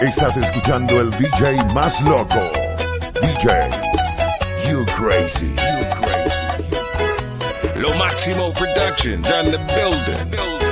Estás escuchando el DJ más loco. DJ, you crazy. You crazy. Lo Máximo Productions and the building.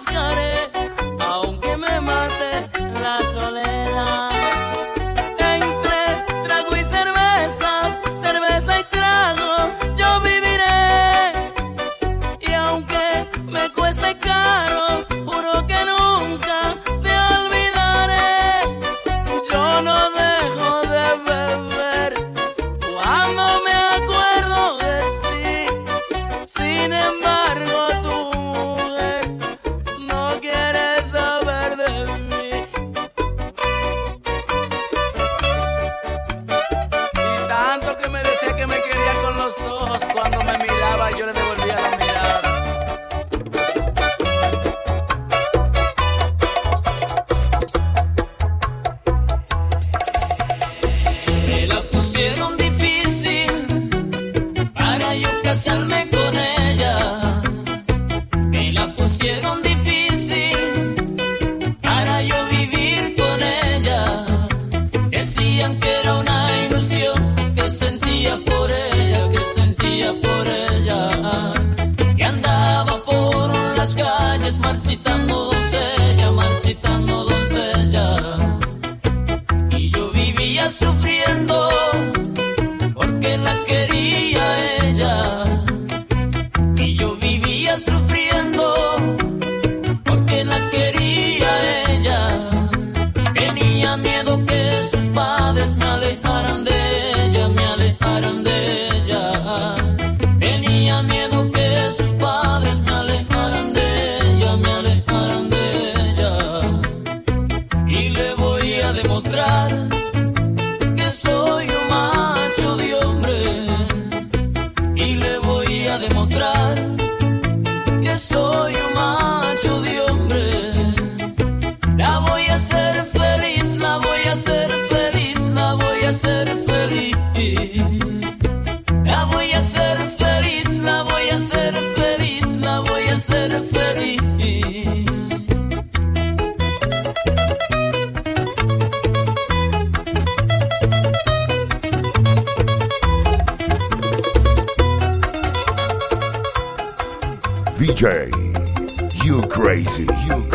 buscar DJ. You crazy, you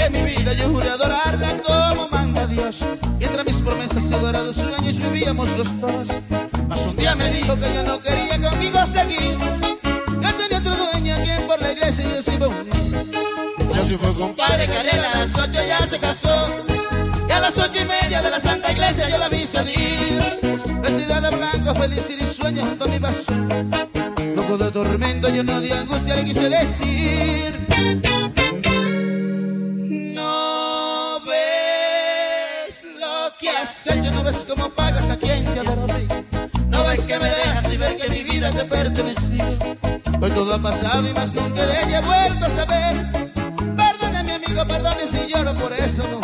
Entregué mi vida, yo juré adorarla como manda Dios. Y entre mis promesas y adorados sueños vivíamos los dos. Mas un día me dijo que ya no quería conmigo seguir. Que tenía otro dueño quien por la iglesia yo a unir. Yo sí fue compadre que ayer a las ocho ya se casó. Y a las ocho y media de la Santa Iglesia yo la vi salir. Vestida de blanco, feliz y risueña junto a mi vaso. Loco de tormento, lleno de angustia, le quise decir. Hecho, no ves cómo pagas a quien te adoró a mí. No ves que me dejas y ver que mi vida te perteneció. Hoy todo ha pasado y más nunca de ella he vuelto a saber. Perdone mi amigo, perdone si lloro por eso.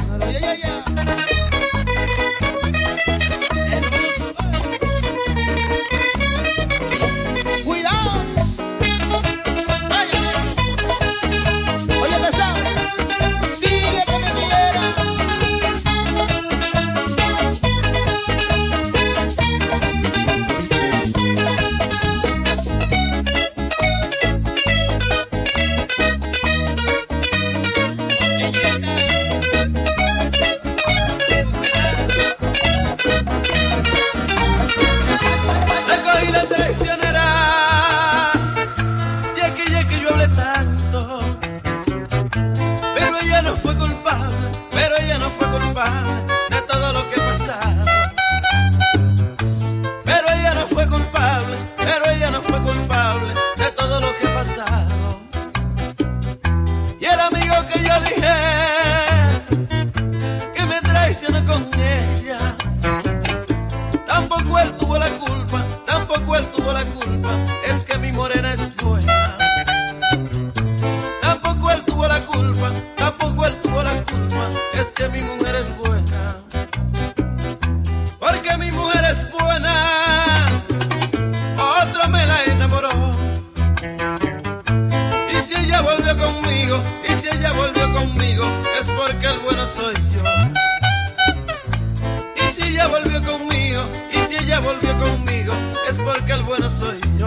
Bueno soy yo.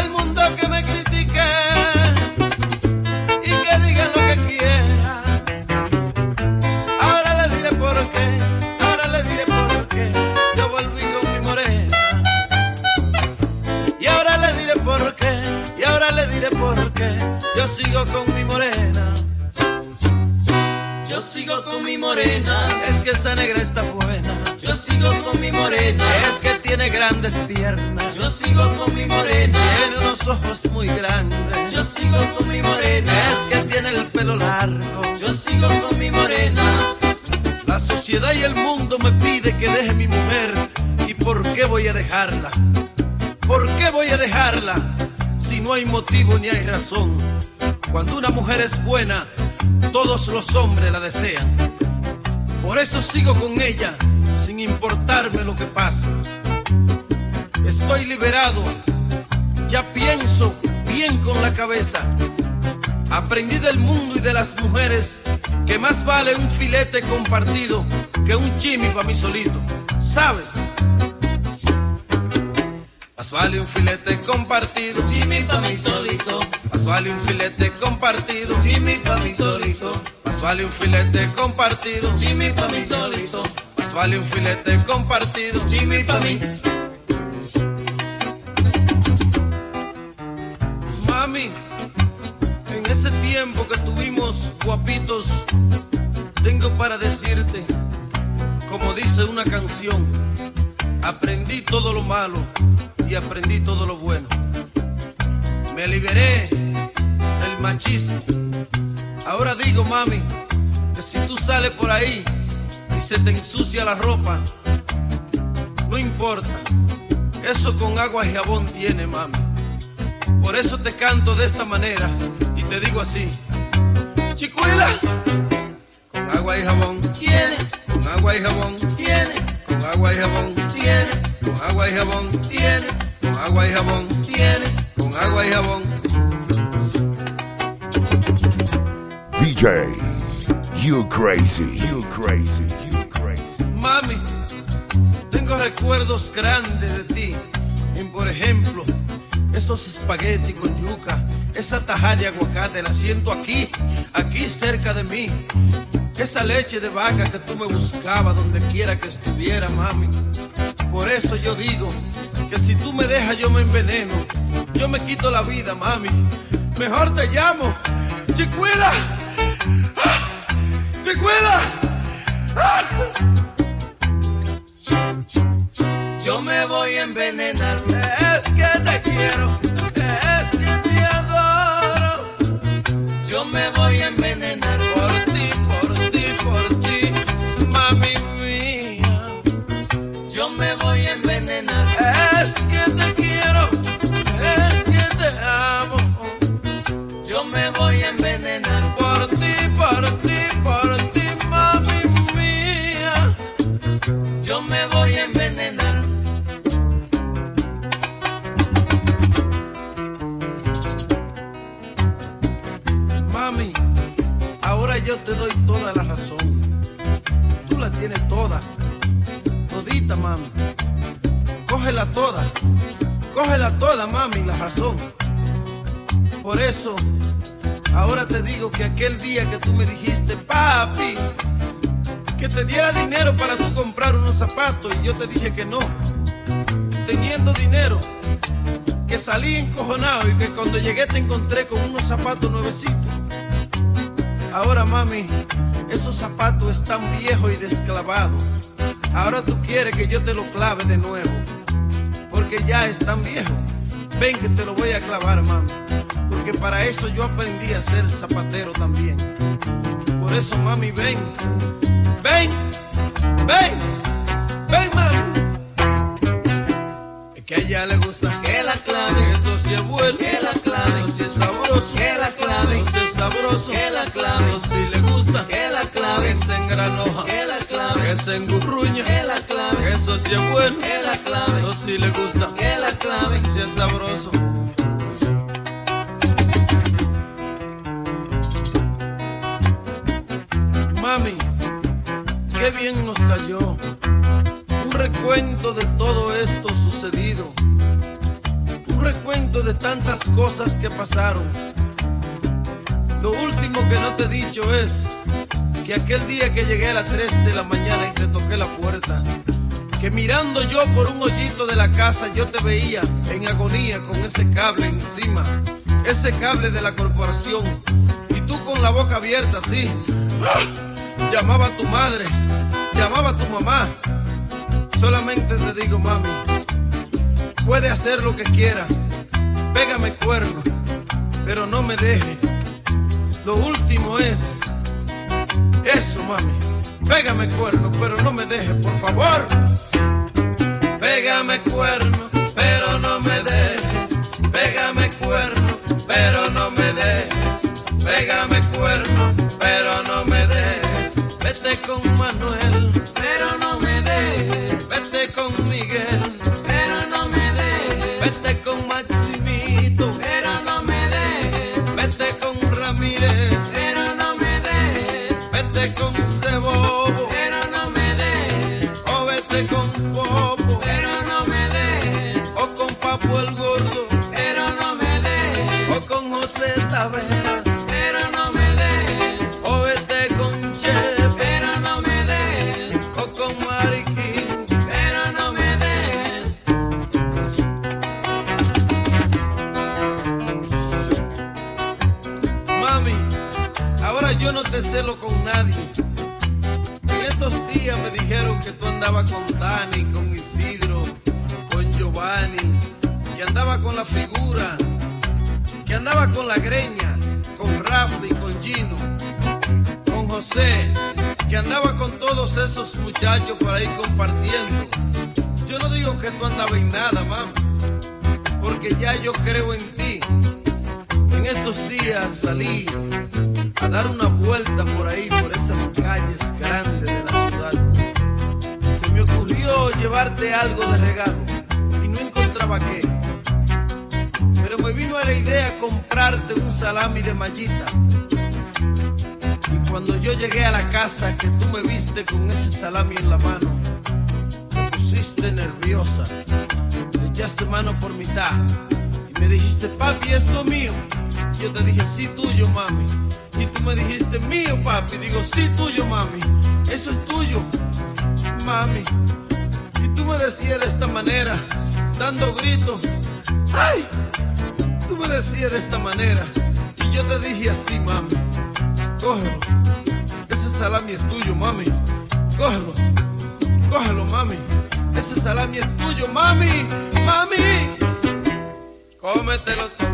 El mundo que me critique y que digan lo que quiera. Ahora le diré por qué, ahora le diré por qué. Yo volví con mi morena. Y ahora le diré por qué, y ahora le diré por qué. Yo sigo con mi morena. Yo sigo con mi morena. Es que esa negra está buena. Grandes piernas. Yo sigo con mi morena. Tiene unos ojos muy grandes. Yo sigo con mi morena. Es que tiene el pelo largo. Yo sigo con mi morena. La sociedad y el mundo me pide que deje mi mujer. ¿Y por qué voy a dejarla? ¿Por qué voy a dejarla? Si no hay motivo ni hay razón. Cuando una mujer es buena, todos los hombres la desean. Por eso sigo con ella, sin importarme lo que pase. Estoy liberado, ya pienso bien con la cabeza. Aprendí del mundo y de las mujeres que más vale un filete compartido que un chimi para mí solito. ¿Sabes? Más vale un filete compartido, chimi para mí solito. Más vale un filete compartido, chimi para mí solito. Más vale un filete compartido, chimi para mí solito. Más vale un filete compartido, chimi para mí. Tiempo que tuvimos guapitos, tengo para decirte, como dice una canción, aprendí todo lo malo y aprendí todo lo bueno. Me liberé del machismo. Ahora digo, mami, que si tú sales por ahí y se te ensucia la ropa, no importa. Eso con agua y jabón tiene, mami. Por eso te canto de esta manera y te digo así. Chicuela, con agua y jabón. Tiene, con agua y jabón. Tiene, con agua y jabón. Tiene, con agua y jabón. Tiene, con agua y jabón. Tiene, con agua y jabón. VJ, you crazy, you crazy, you crazy. Mami, tengo recuerdos grandes de ti. En, por ejemplo, esos espaguetis con yuca, esa tajada de aguacate, la siento aquí, aquí cerca de mí. Esa leche de vaca que tú me buscabas donde quiera que estuviera, mami. Por eso yo digo que si tú me dejas yo me enveneno. Yo me quito la vida, mami. Mejor te llamo, chicuela. ¡Ah! Chicuela. ¡Ah! Yo me voy a envenenar. Quiero, es que te adoro. Yo me voy a envenenar por ti, por ti, por ti, mami mía. Yo me voy a envenenar. Es que te quiero, es que te amo. Yo me voy a envenenar por ti, por ti, por ti, mami mía. Yo me voy eso, ahora te digo que aquel día que tú me dijiste, papi, que te diera dinero para tú comprar unos zapatos y yo te dije que no. Teniendo dinero, que salí encojonado y que cuando llegué te encontré con unos zapatos nuevecitos. Ahora mami, esos zapatos están viejos y desclavados. Ahora tú quieres que yo te lo clave de nuevo, porque ya están viejos. Ven que te lo voy a clavar, mami, porque para eso yo aprendí a ser zapatero también. Por eso, mami, ven, ven, ven, ven, mami. Es que a ella le gusta que la clave, eso sí es bueno, que la clave, eso sí es sabroso, que la clave, eso sí es sabroso, que la clave, eso sí le gusta, que la clave, se engranoja, que se engurruña, que la clave, eso sí es bueno, que la clave, eso sí le gusta, que la clave, sí es sabroso. Mami, qué bien nos cayó. Un recuento de todo esto sucedido. Un recuento de tantas cosas que pasaron. Lo último que no te he dicho es que aquel día que llegué a las 3 de la mañana y te toqué la puerta, que mirando yo por un hoyito de la casa yo te veía en agonía con ese cable encima, ese cable de la corporación, y tú con la boca abierta así, ¡ah! llamaba a tu madre, llamaba a tu mamá. Solamente te digo, mami, puede hacer lo que quiera, pégame cuerno, pero no me deje. Lo último es eso, mami. Pégame cuerno, pero no me deje, por favor. Pégame cuerno, pero no me dejes. Pégame cuerno, pero no me dejes. Pégame cuerno, pero no me dejes. Vete con Manuel, esos muchachos por ahí compartiendo. Yo no digo que tú andabas en nada, mami, porque ya yo creo en ti. En estos días salí a dar una vuelta por ahí, por esas calles grandes de la ciudad. Se me ocurrió llevarte algo de regalo y no encontraba qué. Pero me vino a la idea comprarte un salami de mallita. Y cuando yo llegué a la casa que tú me viste con ese salami en la mano, te pusiste nerviosa, le echaste mano por mitad y me dijiste, papi, esto es mío. Yo te dije, sí, tuyo, mami. Y tú me dijiste, mío, papi. Digo, sí, tuyo, mami. Eso es tuyo, mami. Y tú me decías de esta manera, dando gritos, ¡ay! Tú me decías de esta manera. Y yo te dije así, mami. Cógelo. Ese salami es tuyo, mami. Cógelo. Cógelo, mami. Ese salami es tuyo, mami. Mami. Cómetelo tú.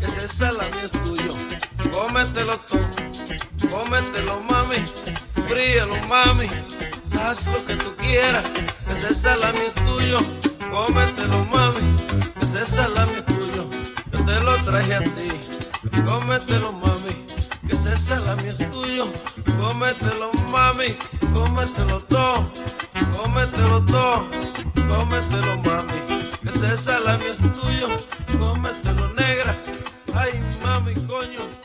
Ese salami es tuyo. Cómetelo tú. Cómetelo, mami. Fríelo, mami. Haz lo que tú quieras. Ese salami es tuyo. Cómetelo, mami. Ese salami es tuyo. Yo te lo traje a ti. Cómetelo, mami que ese salami es tuyo. Cómetelo, mami, cómetelo todo, cómetelo todo, cómetelo, mami. Que ese salami es tuyo, cómetelo negra. Ay, mami, coño.